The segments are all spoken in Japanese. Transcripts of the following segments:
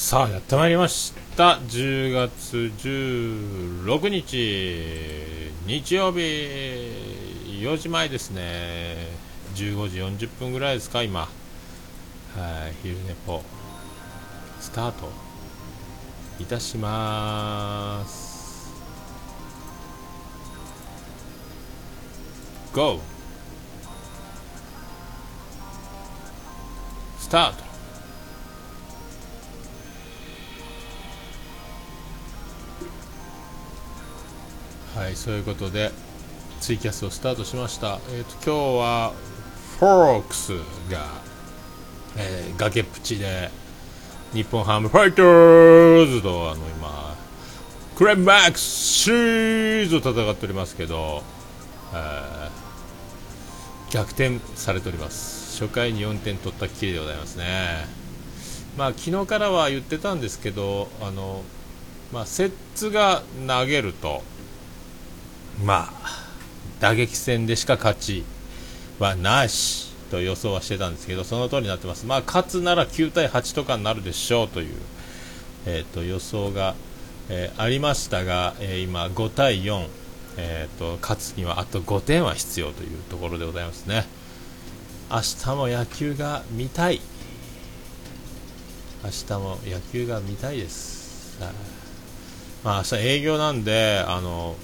さあやってまいりました。10月16日日曜日。4時前ですね。15時40分ぐらいですか今。はい昼寝ぽ。スタートいたします。ゴー。スタート。はいそういうことでツイキャスをスタートしました。えっ、ー、と今日はフォークスが、えー、崖っぷちで日本ハムファイターズとあの今クライマックスシーズを戦っておりますけど、えー、逆転されております。初回に4点取ったきりでございますね。まあ昨日からは言ってたんですけどあのまあ、セッツが投げると。まあ打撃戦でしか勝ちはなしと予想はしてたんですけどその通りになってます、まあ、勝つなら9対8とかになるでしょうという、えーと、予想が、えー、ありましたが、えー、今、5対4、えーと、勝つにはあと5点は必要というところでございますね。明日も野球が見たい。明日も野球が見たいです、まあ、明日営業なんであの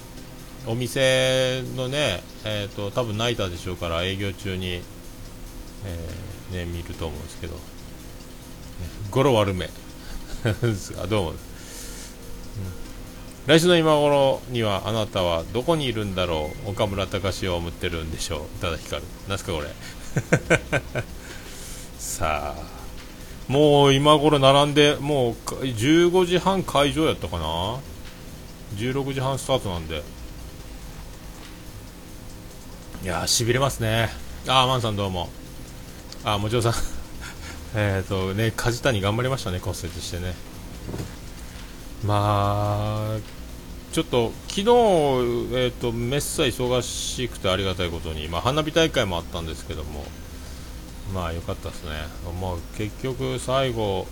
お店のね、えーと、多分ナイターでしょうから営業中に、えー、ね、見ると思うんですけど、ね、語呂悪め。あどうも、うん、来週の今頃にはあなたはどこにいるんだろう岡村隆史を思ってるんでしょう。宇多田ヒカル。何すかこれ。さあ。もう今頃並んでもう15時半会場やったかな？16時半スタートなんで。いやしびれますね。ああマンさんどうも。あもちろさん。えっとね梶谷頑張りましたね骨折してね。まあちょっと昨日、えーと、めっさ忙しくてありがたいことに、まあ、花火大会もあったんですけども、まあ良かったですね、まあ、結局、最後、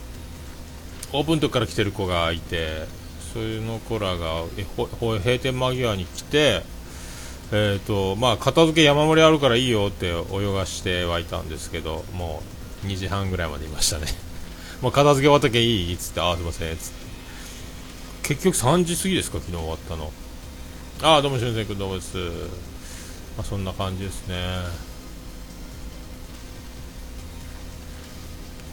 オープン時から来てる子がいて、そういうの子らが閉店間際に来て、えーとまあ、片付け山盛りあるからいいよって泳がしてはいたんですけどもう2時半ぐらいまでいましたね。もう片付け終わったけいいっつってああすいませんっつって。結局3時過ぎですか昨日終わったの。ああどうもしゅんせんくんどうもです、まあ、そんな感じですね。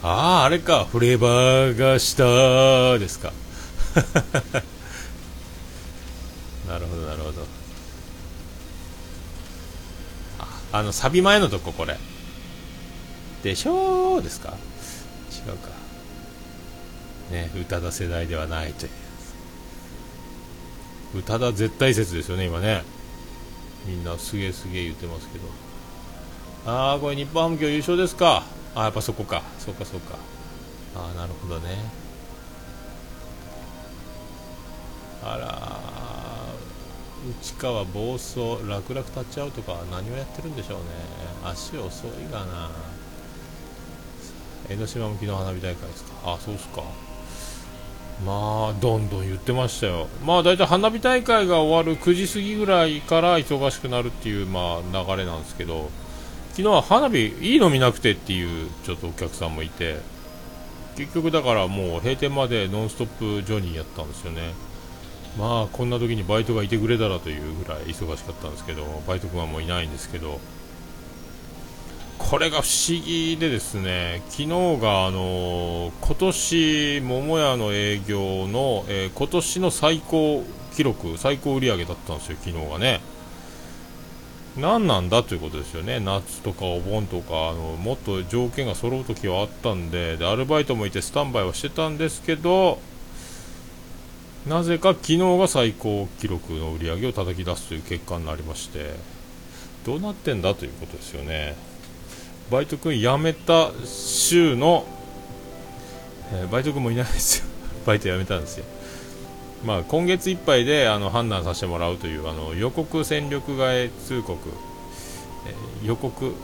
あああれかフレーバーがしたですか。なるほどなるほど。あのサビ前のとここれ。でしょう？ですか？違うか。ね宇多田世代ではないという。宇多田絶対説ですよね今ね。みんなすげえすげえ言ってますけど。ああこれ日本ハム今日優勝ですか？あやっぱそこか。そうかそうか。ああなるほどね。あら内川暴走楽々立っちゃうとか何をやってるんでしょうね。足遅いがな。江ノ島向きの花火大会ですか。あそうっすか。まあどんどん言ってましたよ。まあ大体花火大会が終わる9時過ぎぐらいから忙しくなるっていうまあ流れなんですけど。昨日は花火いいの見なくてっていうちょっとお客さんもいて。結局だからもう閉店までノンストップジョニーやったんですよね。まあこんな時にバイトがいてくれたらというぐらい忙しかったんですけどバイト君はもういないんですけどこれが不思議でですね昨日があの今年桃屋の営業の、えー、今年の最高記録最高売上だったんですよ昨日がね。何なんだということですよね。夏とかお盆とかあのもっと条件が揃う時はあったんででアルバイトもいてスタンバイはしてたんですけどなぜか昨日が最高記録の売り上げを叩き出すという結果になりましてどうなってんだということですよね。バイト君辞めた週の、えー、バイト君もいないですよ。バイト辞めたんですよ。まあ今月いっぱいであの判断させてもらうというあの予告戦力外通告、えー、予告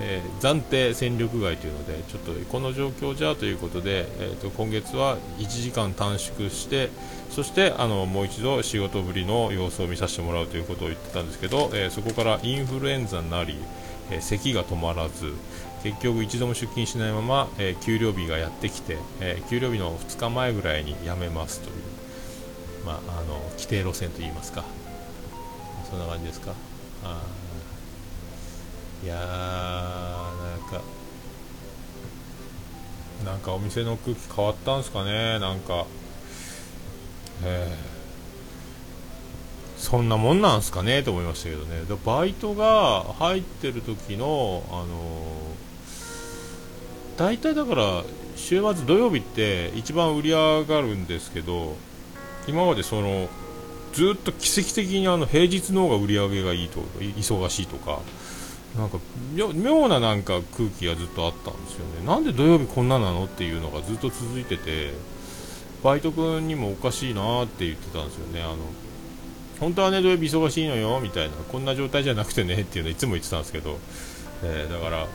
えー、暫定戦力外というのでちょっとこの状況じゃということで、えーと、今月は1時間短縮してそしてあのもう一度仕事ぶりの様子を見させてもらうということを言ってたんですけど、えー、そこからインフルエンザになり、えー、咳が止まらず結局一度も出勤しないまま、え給料日がやってきて、え給料日の2日前ぐらいに辞めますという、まあ、あの規定路線といいますかそんな感じですか？あいやーなんかなんかお店の空気変わったんですかねなんか。えー、そんなもんなんすかねと思いましたけどね。バイトが入ってる時のあのー、大体だから週末土曜日って一番売り上がるんですけど今までそのずっと奇跡的にあの平日の方が売り上げがいいと忙しいとかなんか妙ななんか空気がずっとあったんですよね。なんで土曜日こんななのっていうのがずっと続いててバイト君にもおかしいなって言ってたんですよね。あの本当はね土曜日忙しいのよみたいなこんな状態じゃなくてねっていうのいつも言ってたんですけど、えー、だから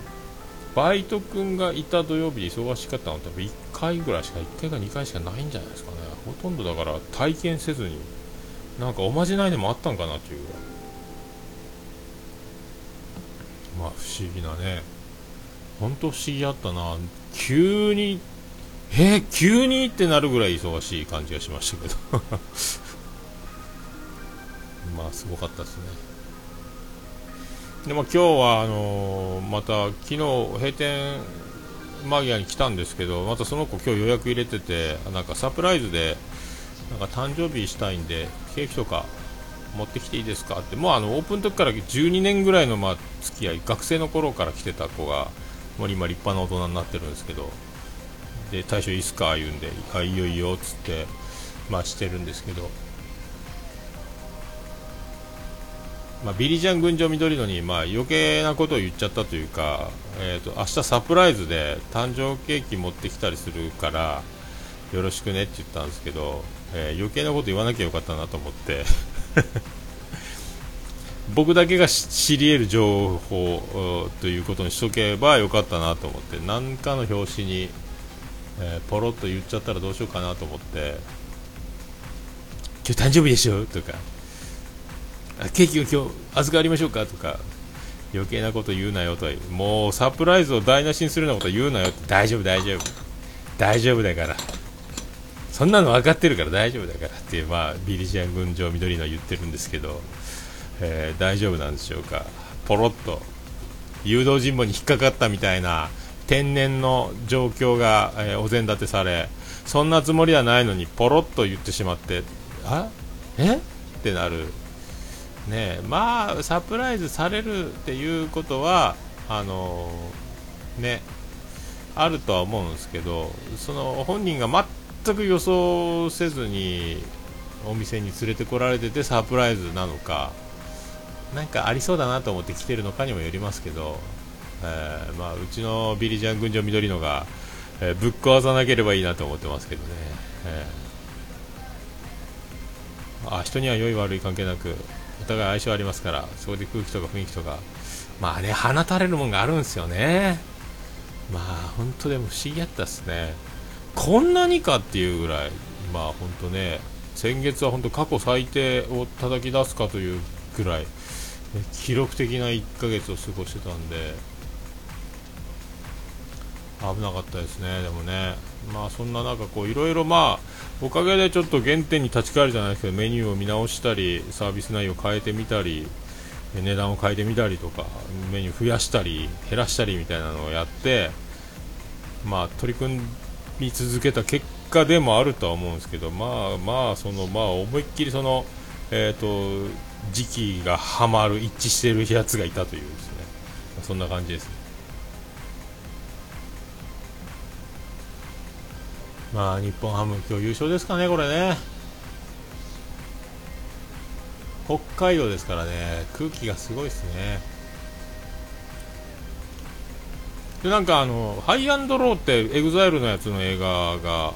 バイト君がいた土曜日で忙しかったのって1回ぐらいしか1回か2回しかないんじゃないですかね。ほとんどだから体験せずになんかおまじないでもあったんかなっていうぐらいまあ不思議なね。本当不思議あったな。急にえー、急にってなるぐらい忙しい感じがしましたけど。まあすごかったですね。でも今日はあのー、また昨日閉店間際に来たんですけどまたその子今日予約入れててなんかサプライズでなんか誕生日したいんでケーキとか持ってきていいですか？って。もうあのオープンの時から12年ぐらいのまあ付き合い学生の頃から来てた子がもう今立派な大人になってるんですけどで大将いいっすか？言うんであいいよいいよっつってまあしてるんですけど、まあ、ビリジャン群青緑野にまあ余計なことを言っちゃったというか、えーと、明日サプライズで誕生ケーキ持ってきたりするからよろしくねって言ったんですけど、えー、余計なこと言わなきゃよかったなと思って。僕だけが知り得る情報ということにしとけばよかったなと思って何かの表紙に、えー、ポロッと言っちゃったらどうしようかなと思って今日誕生日でしょとかケーキを今日預かりましょうかとか余計なこと言うなよとはもうサプライズを台無しにするようなこと言うなよって大丈夫大丈夫大丈夫だからそんなの分かってるから大丈夫だからっていう、まあ、ビリジアン群青緑の言ってるんですけど、えー、大丈夫なんでしょうか、ポロッと誘導尋問に引っかかったみたいな天然の状況が、えー、お膳立てされ、そんなつもりはないのにポロッと言ってしまって、あ？え？ってなる、ねまあ、サプライズされるっていうことは、あのー、ね、あるとは思うんですけど、その本人が待っ全く予想せずにお店に連れてこられててサプライズなのかなんかありそうだなと思って来てるのかにもよりますけど、えー、まあ、うちのビリジャン群青緑のが、えー、ぶっ壊さなければいいなと思ってますけどね、えー、あ人には良い悪い関係なくお互い相性ありますからそこで空気とか雰囲気とかまあね放たれるもんがあるんですよね。まあ本当でも不思議やったっすね。こんなにかっていうぐらい、まあ本当ね、先月は本当過去最低を叩き出すかというぐらい、記録的な1ヶ月を過ごしてたんで、危なかったですね、でもね、まあそんな中、こういろいろまあ、おかげでちょっと原点に立ち返るじゃないですけど、メニューを見直したり、サービス内容を変えてみたり、値段を変えてみたりとか、メニュー増やしたり、減らしたりみたいなのをやって、まあ取り組ん見続けた結果でもあるとは思うんですけど、まあまあ、そのまあ思いっきりその、えーと、時期がはまる、一致しているやつがいたというですね、そんな感じです、ね。まあ日本ハム、今日優勝ですかね、これね。北海道ですからね、空気がすごいですね。でなんかあの High and Low ってエグザイルのやつの映画が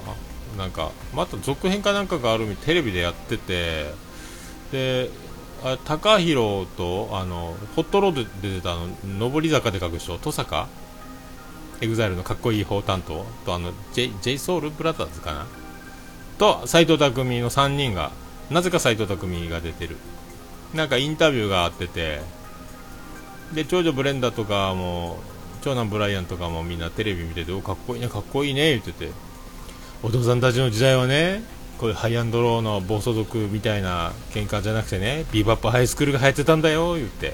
なんかまた続編かなんかがあるテレビでやっててであ高弘とあのホットロードで出てたあの上り坂で書く人登坂？エグザイルのかっこいい方担当？とあの J, J ソウルブラザーズかな？と斎藤工の3人がなぜか斎藤工が出てる。なんかインタビューがあっててで長女ブレンダーとかも長男ブライアンとかもみんなテレビ見てておかっこいいねかっこいいね言ってて。お父さんたちの時代はねこういう High and Low の暴走族みたいな喧嘩じゃなくてねビーバップハイスクールが流行ってたんだよ言って。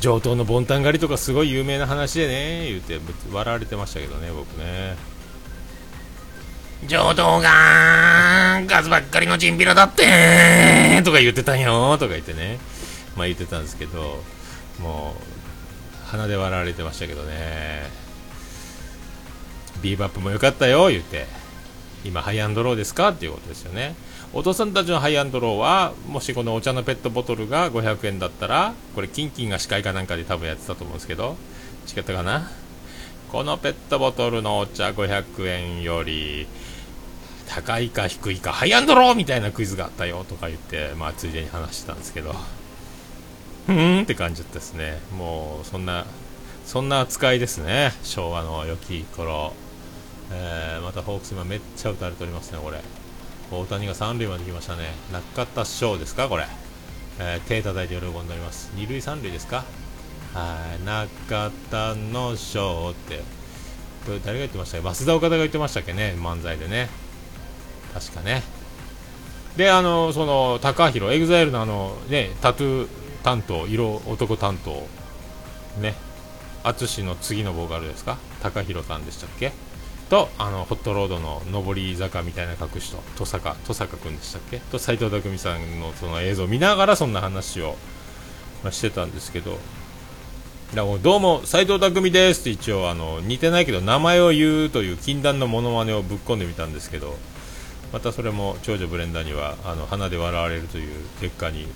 城東のボンタン狩りとかすごい有名な話でね言って。笑われてましたけどね僕ね。城東がカスばっかりのチンピラだってとか言ってたんよとか言ってね。まあ言ってたんですけどもう鼻で笑われてましたけどね。ビーバップも良かったよ言って。今 High and Low ですか？っていうことですよね。お父さんたちの High and Low はもしこのお茶のペットボトルが500円だったらこれキンキンが司会かなんかで多分やってたと思うんですけど。違ったかな？このペットボトルのお茶500円より高いか低いか High and Low みたいなクイズがあったよとか言ってまあついでに話してたんですけど。ふーんって感じだったですね。もうそんなそんな扱いですね。昭和の良き頃。えー、またホークス今めっちゃ打たれておりますねこれ。大谷が三塁まで来ましたね。中田翔ですかこれ、えー、手叩いて喜んでおります。二塁三塁ですか？はい。中田の翔って。これ誰が言ってましたっけ？増田岡田が言ってましたっけね？漫才でね。確かね。であのその TAKAHIRO EXILE のあのねタトゥー担当色男担当。ね。淳の次のボーカルですか？高弘さんでしたっけ？とあのホットロードの上り坂みたいな隠しと登坂登坂君でしたっけ？と斎藤工さんのその映像を見ながらそんな話を、まあ、してたんですけど。だからどうも斎藤工ですって一応あの似てないけど名前を言うという禁断のモノマネをぶっ込んでみたんですけど。またそれも長女ブレンダーにはあの鼻で笑われるという結果に、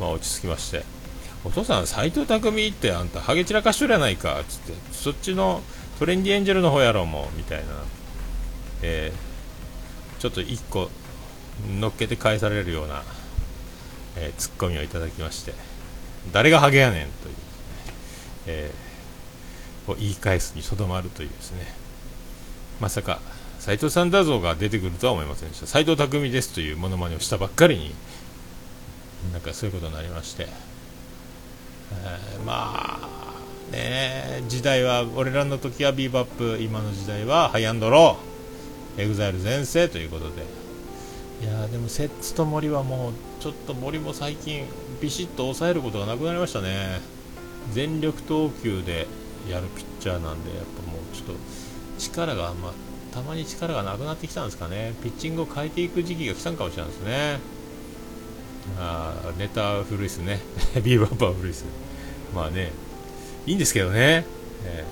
まあ、落ち着きまして。お父さん斎藤工ってあんたハゲ散らかしとるやないかっつって。そっちのトレンディエンジェルの方やろうもみたいな、えー、ちょっと1個乗っけて返されるような、えー、ツッコミをいただきまして。誰がハゲやねんという、えー、を言い返すにとどまるというですね。まさか斎藤サンダー像が出てくるとは思いませんでした。斎藤工ですというものまねをしたばっかりになんかそういうことになりまして、えー、まあね時代は俺らの時はビーバップ今の時代はハイアンドローエグザイル全盛ということで。いやでもセッツと森はもうちょっと森も最近ビシッと抑えることがなくなりましたね。全力投球でやるピッチャーなんでやっぱもうちょっと力が、ま、たまに力がなくなってきたんですかね。ピッチングを変えていく時期が来たんかもしれないですね。あネタ古いですね。ビーバップは古いですまあね。いいんですけどね、え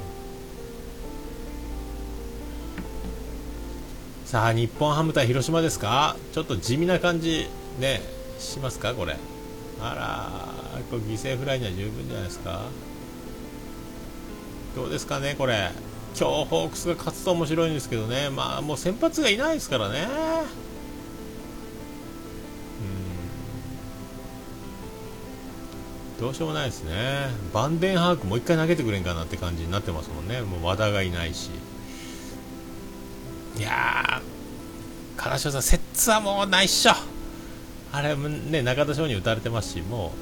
ー、さあ日本ハム対広島ですか？ちょっと地味な感じねしますか？これ。あらこれ犠牲フライには十分じゃないですか？どうですかねこれ。今日ホークスが勝つと面白いんですけどね。まあもう先発がいないですからね。どうしようもないですね、バンデンハークもう1回投げてくれんかなって感じになってますもんね、もう和田がいないし、いやー、唐潮さん、摂津はもうないっしょ、あれ、ね、中田翔に打たれてますし、も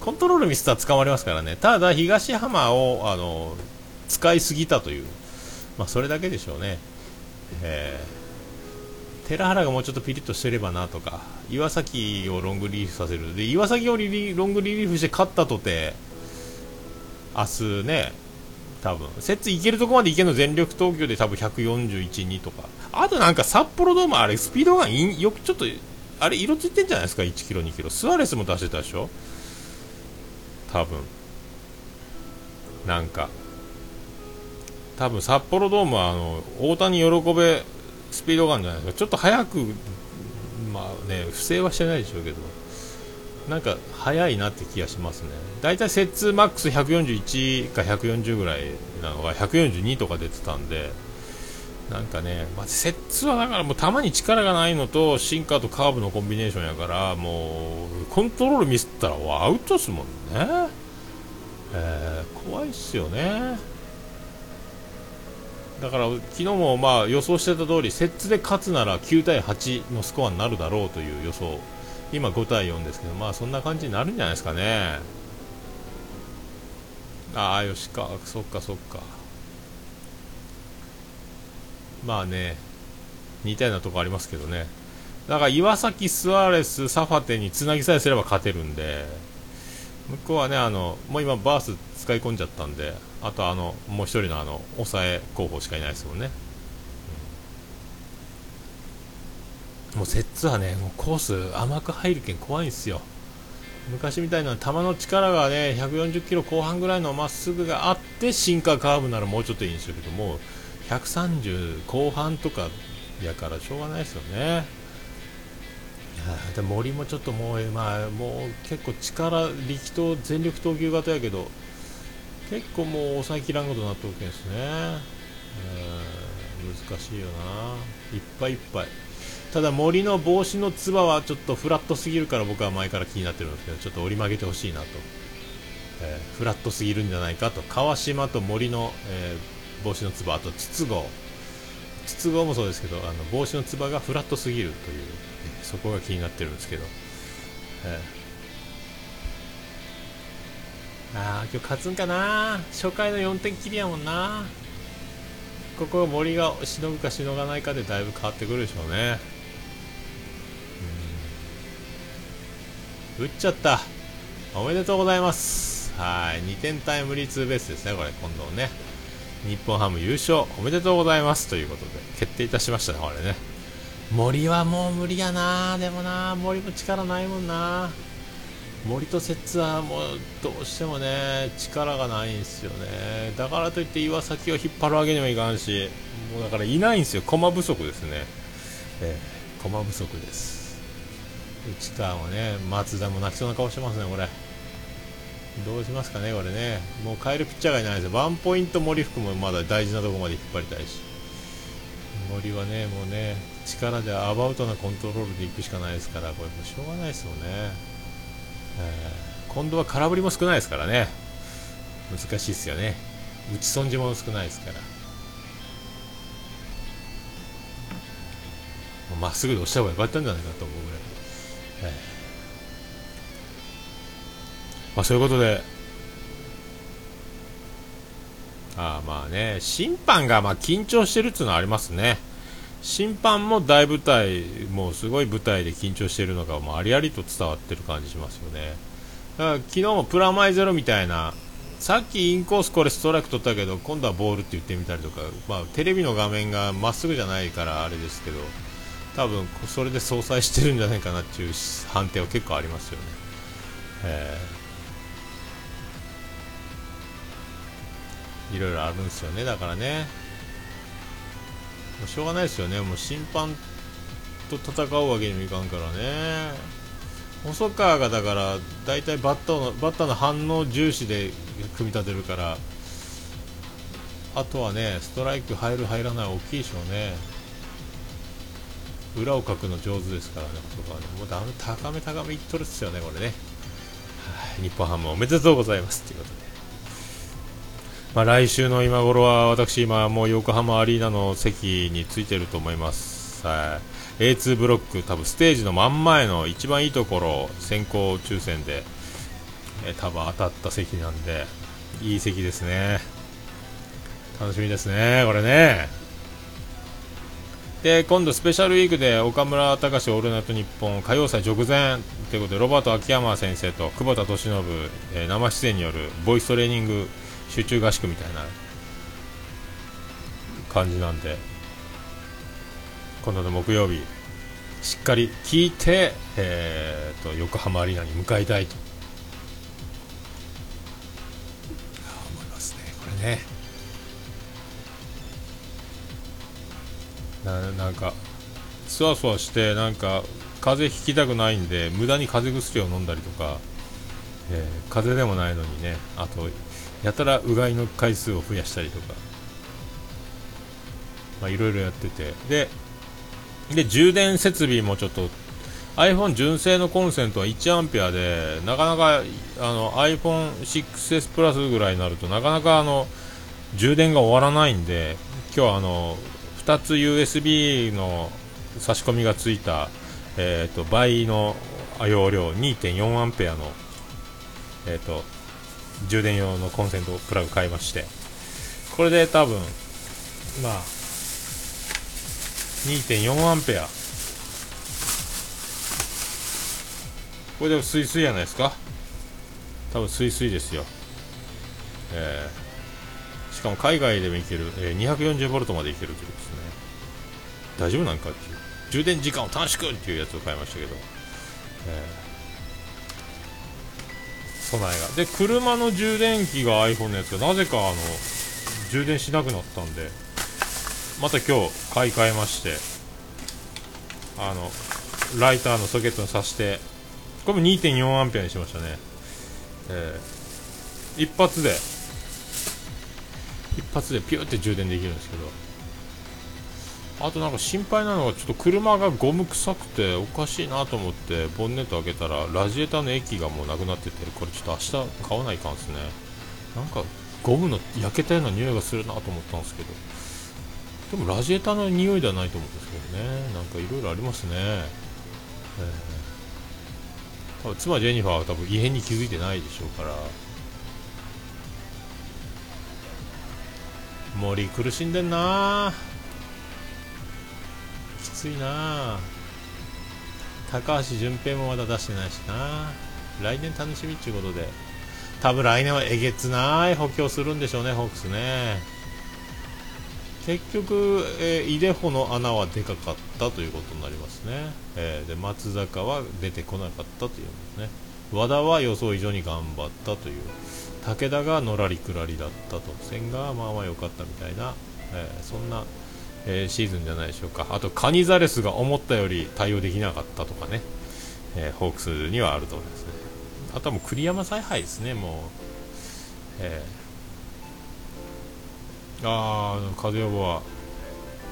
うコントロールミスったら捕まりますからね、ただ、東浜をあの使いすぎたという、まあ、それだけでしょうね。えー寺原がもうちょっとピリッとしてればなとか岩崎をロングリリーフさせる。で岩崎をリリロングリリーフして勝ったとて明日ね多分摂津いけるとこまでいけるの全力投球で多分141、2とか。あとなんか札幌ドームあれスピードガンよくちょっとあれ色ついてんじゃないですか？1キロ2キロ。スアレスも出してたでしょ？多分。なんか。多分札幌ドームはあの大谷喜べスピードガンじゃないですか。ちょっと速くまあね不正はしてないでしょうけど。なんか速いなって気がしますね。大体セッツマックス141か140ぐらいなのが142とか出てたんで。なんかね、まあ、摂津はだからもう球に力がないのとシンカーとカーブのコンビネーションやからもうコントロールミスったらアウトですもんね、えー、怖いっすよね。だから昨日もまあ予想してた通り摂津で勝つなら9対8のスコアになるだろうという予想。今5対4ですけどまあそんな感じになるんじゃないですかね。ああよしか。そっかそっか。まあね似たようなとこありますけどね。だから岩崎、スアレス、サファテにつなぎさえすれば勝てるんで。向こうはねあのもう今バース使い込んじゃったんであとあのもう1人のあの抑え候補しかいないですもんね、うん、もうセッツはねもうコース甘く入るけん怖いんですよ。昔みたいな球の力がね140キロ後半ぐらいのまっすぐがあってシンカーカーブならもうちょっといいんですけども130後半とかやからしょうがないですよね。で森もちょっともう,、まあ、もう結構力力投全力投球型やけど結構もう抑えきらんことになっておけんですね、難しいよな。いっぱいいっぱい。ただ森の帽子のつばはちょっとフラットすぎるから僕は前から気になってるんですけどちょっと折り曲げてほしいなと、えー、フラットすぎるんじゃないかと。川島と森の、えー、帽子のつばあと筒香。筒香もそうですけどあの帽子のつばがフラットすぎるという、そこが気になってるんですけど、えー、あ今日勝つんかな？初回の4点きりやもんな。ここ森がしのぐかしのがないかでだいぶ変わってくるでしょうね。打っちゃった。おめでとうございます。はい。2点タイムリーツーベースですねこれ。今度ね。日本ハム優勝おめでとうございます。ということで決定いたしましたねこれね。森はもう無理やな。でもな森も力ないもんな。森と摂津はもうどうしてもね力がないんですよね。だからといって岩崎を引っ張るわけにもいかんしもうだからいないんですよ。駒不足ですね。えー、駒不足です。内川もね松田も泣きそうな顔してますねこれ。どうしますかねこれね。もう変えるピッチャーがいないですよ。ワンポイント森福もまだ大事なところまで引っ張りたいし。森はねもうね力でアバウトなコントロールでいくしかないですからこれもしょうがないですよね。えー、今度は空振りも少ないですからね。難しいですよね。打ち損じも少ないですから。まっすぐで押した方がよかったんじゃないかと思うぐらい、えー、まあ、そういうことで。あまあね。審判がまあ緊張してるっていうのはありますね。審判も大舞台、もうすごい舞台で緊張しているのがもうありありと伝わってる感じしますよね。だから昨日もプラマイゼロみたいな、さっきインコースこれストライク取ったけど、今度はボールって言ってみたりとか、まあ、テレビの画面がまっすぐじゃないからあれですけど、多分それで相殺してるんじゃないかなっていう判定は結構ありますよね。いろいろあるんですよね、だからね。うしょうがないですよね、もう審判と戦うわけにもいかんからね、細川がだから大体バッターのバッターの反応重視で組み立てるから、あとはね、ストライク入る、入らない大きいでしょうね。裏をかくの上手ですからね、細川ね。もうだめ高め高めいっとるっすよね、これね。はい、日本ハムおめでとうございますということで。まあ、来週の今頃は私今もう横浜アリーナの席についてると思います、はい、A2 ブロック多分ステージの真ん前の一番いいところ先行抽選で、え多分当たった席なんでいい席ですね。楽しみですねこれね。で今度スペシャルウィークで岡村隆史オールナイトニッポン歌謡祭直前ということでロバート秋山先生と久保田利伸、えー、生出演によるボイストレーニング集中合宿みたいな感じなんで今度の木曜日しっかり聞いて、えーと、横浜アリーナに向かいたいと。思いますねこれね。ななんかそわそわしてなんか風邪ひきたくないんで無駄に風邪薬を飲んだりとか、えー、風邪でもないのにねあとやたらうがいの回数を増やしたりとか。まあいろいろやってて。でで充電設備もちょっと iPhone 純正のコンセントは1アンペアでなかなかあの iPhone6S プラスぐらいになるとなかなかあの充電が終わらないんで今日はあの2つ USB の差し込みがついた、えーと、倍の容量2.4アンペアの、えーと、充電用のコンセントプラグ買いましてこれで多分まあ2.4アンペア。これでもスイスイやないですか？多分スイスイですよ。えー、しかも海外でもいける、えー、240V までいけるというですね。大丈夫なんかっていう。充電時間を短縮っていうやつを買いましたけど、えー、備えが。で車の充電器が iPhone のやつがなぜかあの充電しなくなったんで。また今日買い替えまして。あのライターのソケットに挿して。これも2.4アンペアにしましたね、えー、一発で一発でピューって充電できるんですけど。あとなんか心配なのがちょっと車がゴム臭くておかしいなと思ってボンネット開けたらラジエーターの液がもうなくなっててこれちょっと明日買わないかんですね。なんかゴムの焼けたような匂いがするなと思ったんですけど。でもラジエーターの匂いではないと思うんですけどね。なんかいろいろありますね、えー、多分妻ジェニファーは多分異変に気づいてないでしょうから。森苦しんでんなきついな。高橋純平もまだ出してないしな。来年楽しみっちゅうことで。多分来年はえげつない補強するんでしょうねホークスね。結局、えー、イデホの穴はでかかったということになりますね、えー、で松坂は出てこなかったというですね。和田は予想以上に頑張ったという。武田がのらりくらりだったと。千賀はまあまあ良かったみたいな、えー、そんな、えー、シーズンじゃないでしょうか。あとカニザレスが思ったより対応できなかったとかね、えー、ホークスにはあると思いますね。あとはもう栗山采配ですねもう、えー、ああ風予防は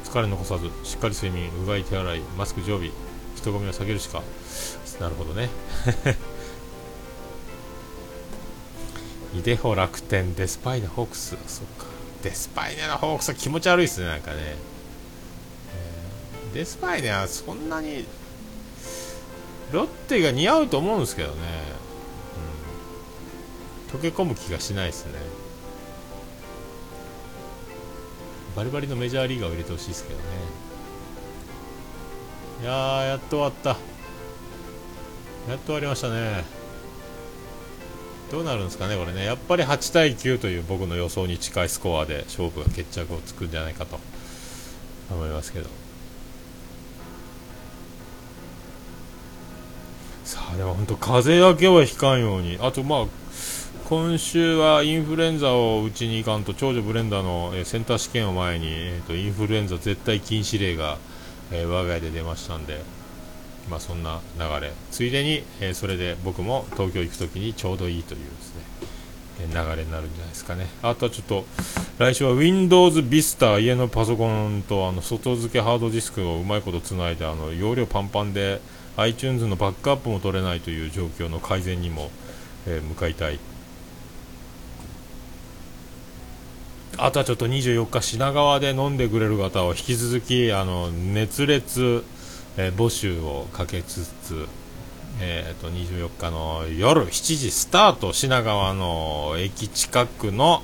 疲れ残さずしっかり睡眠うがい手洗いマスク常備人混みを避けるしかなるほどね。イデホ楽天デスパイネホークス。そっか。デスパイネのホークスは気持ち悪いですねなんかね、デスパイネはそんなにロッテが似合うと思うんですけどね、うん、溶け込む気がしないですね。バリバリのメジャーリーガーを入れてほしいですけどね。いやーやっと終わった。やっと終わりましたね。どうなるんですかね、これね、やっぱり8対9という僕の予想に近いスコアで勝負が決着をつくんじゃないかと思いますけど。でも本当、風邪だけは引かんように、あと、まあ、今週はインフルエンザを打ちに行かんと、長女ブレンダーの、えセンター試験を前に、えーと、インフルエンザ絶対禁止令が、えー、我が家で出ましたんで。まあ、そんな流れついでに、えー、それで僕も東京行くときにちょうどいいというですね、流れになるんじゃないですかねあとはちょっと来週は Windows Vista 家のパソコンとあの外付けハードディスクをうまいことつないであの容量パンパンで iTunes のバックアップも取れないという状況の改善にも、えー、向かいたい。あとはちょっと24日品川で飲んでくれる方は引き続きあの熱烈えー、募集をかけつつ、えーと、24日の夜7時スタート品川の駅近くの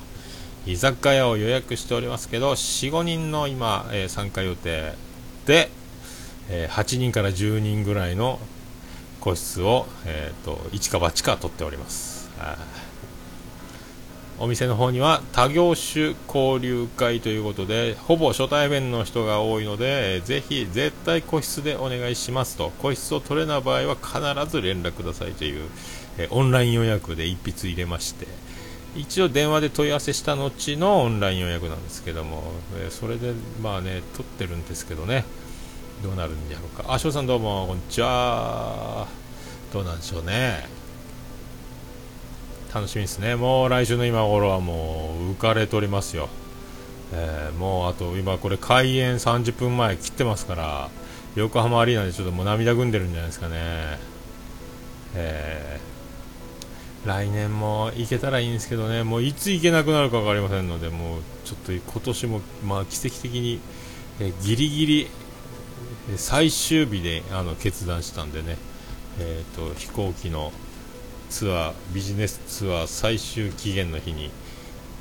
居酒屋を予約しておりますけど45人の今、えー、参加予定で、えー、8人から10人ぐらいの個室を、えーと、一か八か取っております。お店の方には他業種交流会ということでほぼ初対面の人が多いので、えー、ぜひ絶対個室でお願いしますと。個室を取れない場合は必ず連絡くださいという、えー、オンライン予約で一筆入れまして。一応電話で問い合わせした後のオンライン予約なんですけども、えー、それでまあね取ってるんですけどね。どうなるんやろうか。あ翔さんどうもこんにちは。どうなんでしょうね。楽しみですね。もう来週の今頃はもう浮かれておりますよ、えー、もうあと今これ開演30分前切ってますから横浜アリーナでちょっともう涙ぐんでるんじゃないですかね、えー、来年も行けたらいいんですけどね。もういつ行けなくなるか分かりませんのでもうちょっと今年もまあ奇跡的に、えー、ギリギリ最終日であの決断したんでね、えーと、飛行機のツアービジネスツアー最終期限の日に、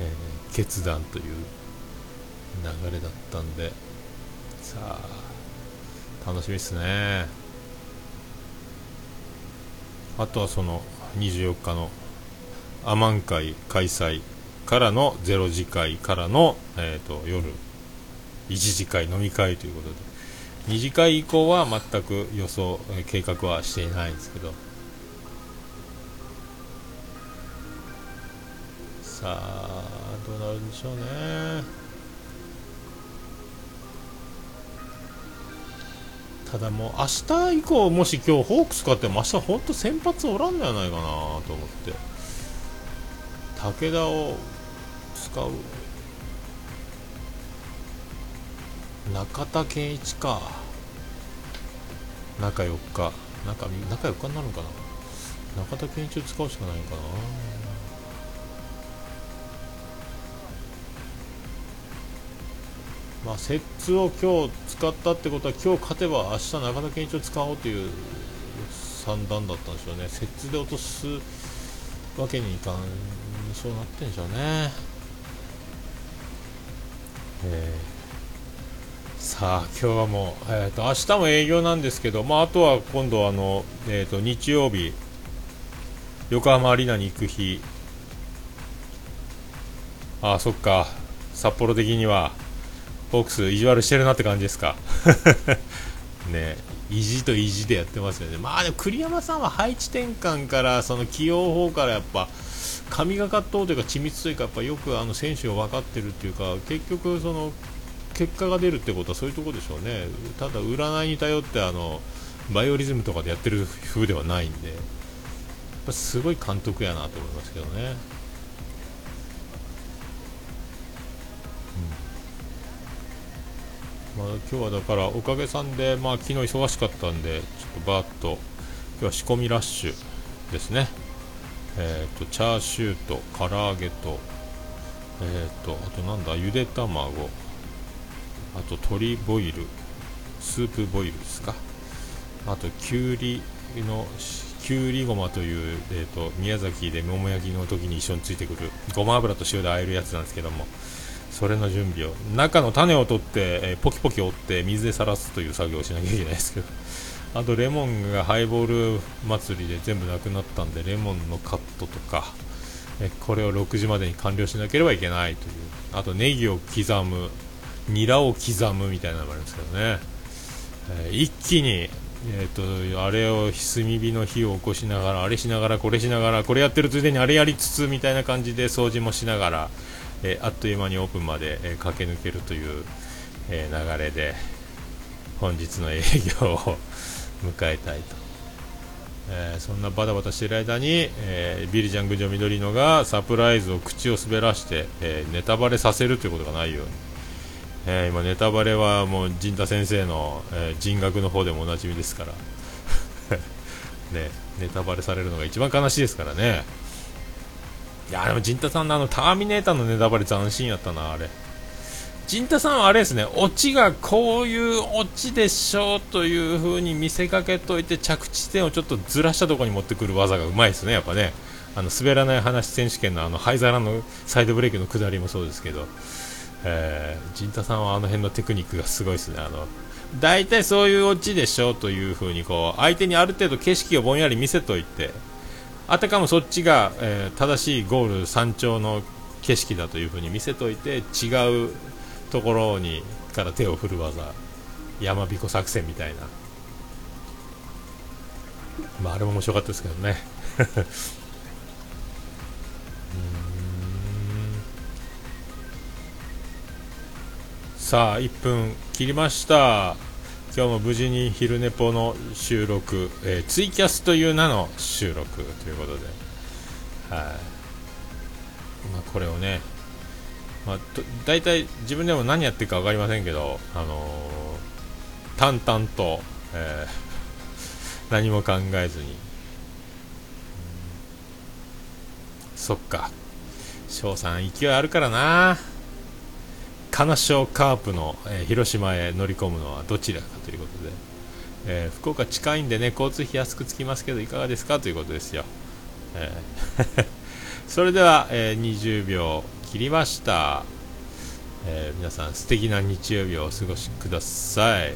えー、決断という流れだったんで。さあ楽しみですね。あとはその24日のアマン会開催からの0時会からの、えーと、夜1次会飲み会ということで。2次会以降は全く予想計画はしていないんですけど。さあどうなるんでしょうね。ただもう明日以降もし今日ホークス勝っても明日本当先発おらんのやないかなと思って。武田を使う中田健一か。中4日。中中4日になるのかな。中田健一を使うしかないのかな。まあ、摂津を今日使ったってことは今日勝てば明日中田健一を使おうという算段だったんでしょうね。摂津で落とすわけにいかんそうなってんでしょうね、えー、さあ今日はもう、えーと、明日も営業なんですけど、まあ、あとは今度あの、えーと日曜日横浜アリーナに行く日。ああそっか。札幌的にはホークス意地悪してるなって感じですか。ね意地と意地でやってますよね。まあでも栗山さんは配置転換からその起用法からやっぱ神がかっとうというか緻密というかやっぱよくあの選手が分かってるっていうか結局その結果が出るってことはそういうところでしょうね。ただ占いに頼ってあのバイオリズムとかでやってる風ではないんで。やっぱすごい監督やなと思いますけどね。まあ、今日はだからおかげさんで、まあ、昨日忙しかったんでちょっとバーッと今日は仕込みラッシュですね。えーと、チャーシューと唐揚げと,、えーと、あとなんだゆで卵。あと鶏ボイルスープボイルですか。あときゅうりのきゅうりごまという、えーと宮崎で桃焼きの時に一緒についてくるごま油と塩で和えるやつなんですけどもそれの準備を中の種を取って、えー、ポキポキ折って水でさらすという作業をしなきゃいけないですけど。あとレモンがハイボール祭りで全部なくなったんでレモンのカットとかえこれを6時までに完了しなければいけないという。あとネギを刻むニラを刻むみたいなのがあるんですけどね、えー、一気にえーと、あれを炭火の火を起こしながらあれしながらこれしながらこれやってるついでにあれやりつつみたいな感じで掃除もしながらえー、あっという間にオープンまで、えー、駆け抜けるという、え、流れで本日の営業を迎えたいと、えそんなバタバタしている間に、えビリジャングジョ緑野がサプライズを口を滑らして、えネタバレさせるということがないように、え今ネタバレはもう陣太先生の、え人学の方でもおなじみですから。ね、ネタバレされるのが一番悲しいですからね。いやでも陣太さんのあのターミネーターのネタバレ斬新やったなあれ。陣太さんはあれですねオチがこういうオチでしょうという風に見せかけといて着地点をちょっとずらしたところに持ってくる技がうまいですねやっぱね。あの滑らない話選手権のあの灰皿のサイドブレーキの下りもそうですけど、えー、陣太さんはあの辺のテクニックがすごいですね。あの大体そういうオチでしょうという風にこう相手にある程度景色をぼんやり見せといてあたかもそっちが、えー、正しいゴール山頂の景色だというふうに見せといて違うところにから手を振る技。山彦作戦みたいな、まあ、あれも面白かったですけどね。さあ1分切りました。今日も無事に昼寝ぽの収録、えー、ツイキャスという名の収録ということで、はい、まあ、これをね、まあ、大体自分でも何やってるか分かりませんけど、あのー、淡々と、えー、何も考えずに、そっか。翔さん勢いあるからな。金賞カープの、え、広島へ乗り込むのはどちらかということで、えー、福岡近いんでね交通費安くつきますけどいかがですかということですよ、えー、それでは、えー、20秒切りました、え皆さん素敵な日曜日をお過ごしください。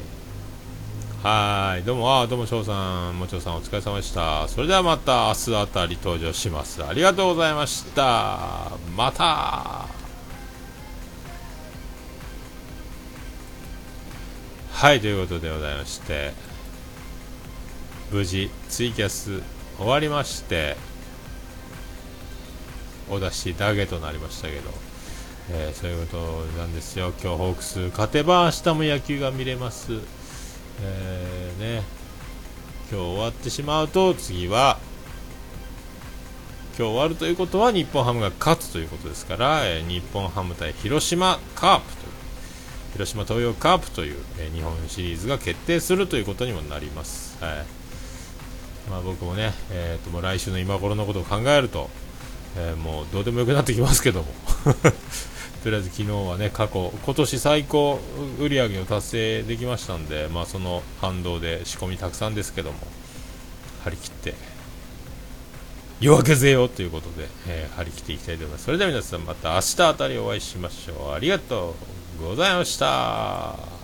はい。どうもあどうも翔さん。もちろさんお疲れ様でした。それではまた明日あたり登場します。ありがとうございました。また。はいということでございまして無事ツイキャス終わりましてお出しだけとなりましたけど、えー、そういうことなんですよ。今日ホークス勝てば明日も野球が見れます。えー、ね、今日終わってしまうと次は今日終わるということは日本ハムが勝つということですから、えー、日本ハム対広島カープと広島東洋カープという、え、日本シリーズが決定するということにもなります。はい。まあ、僕もね、えーと、もう来週の今頃のことを考えると、えー、もうどうでもよくなってきますけども。とりあえず昨日はね過去今年最高売り上げを達成できましたんで、まあ、その反動で仕込みたくさんですけども張り切って夜明けぜよということで、えー、張り切っていきたいと思います。それでは皆さんまた明日あたりお会いしましょう。ありがとう。ございました。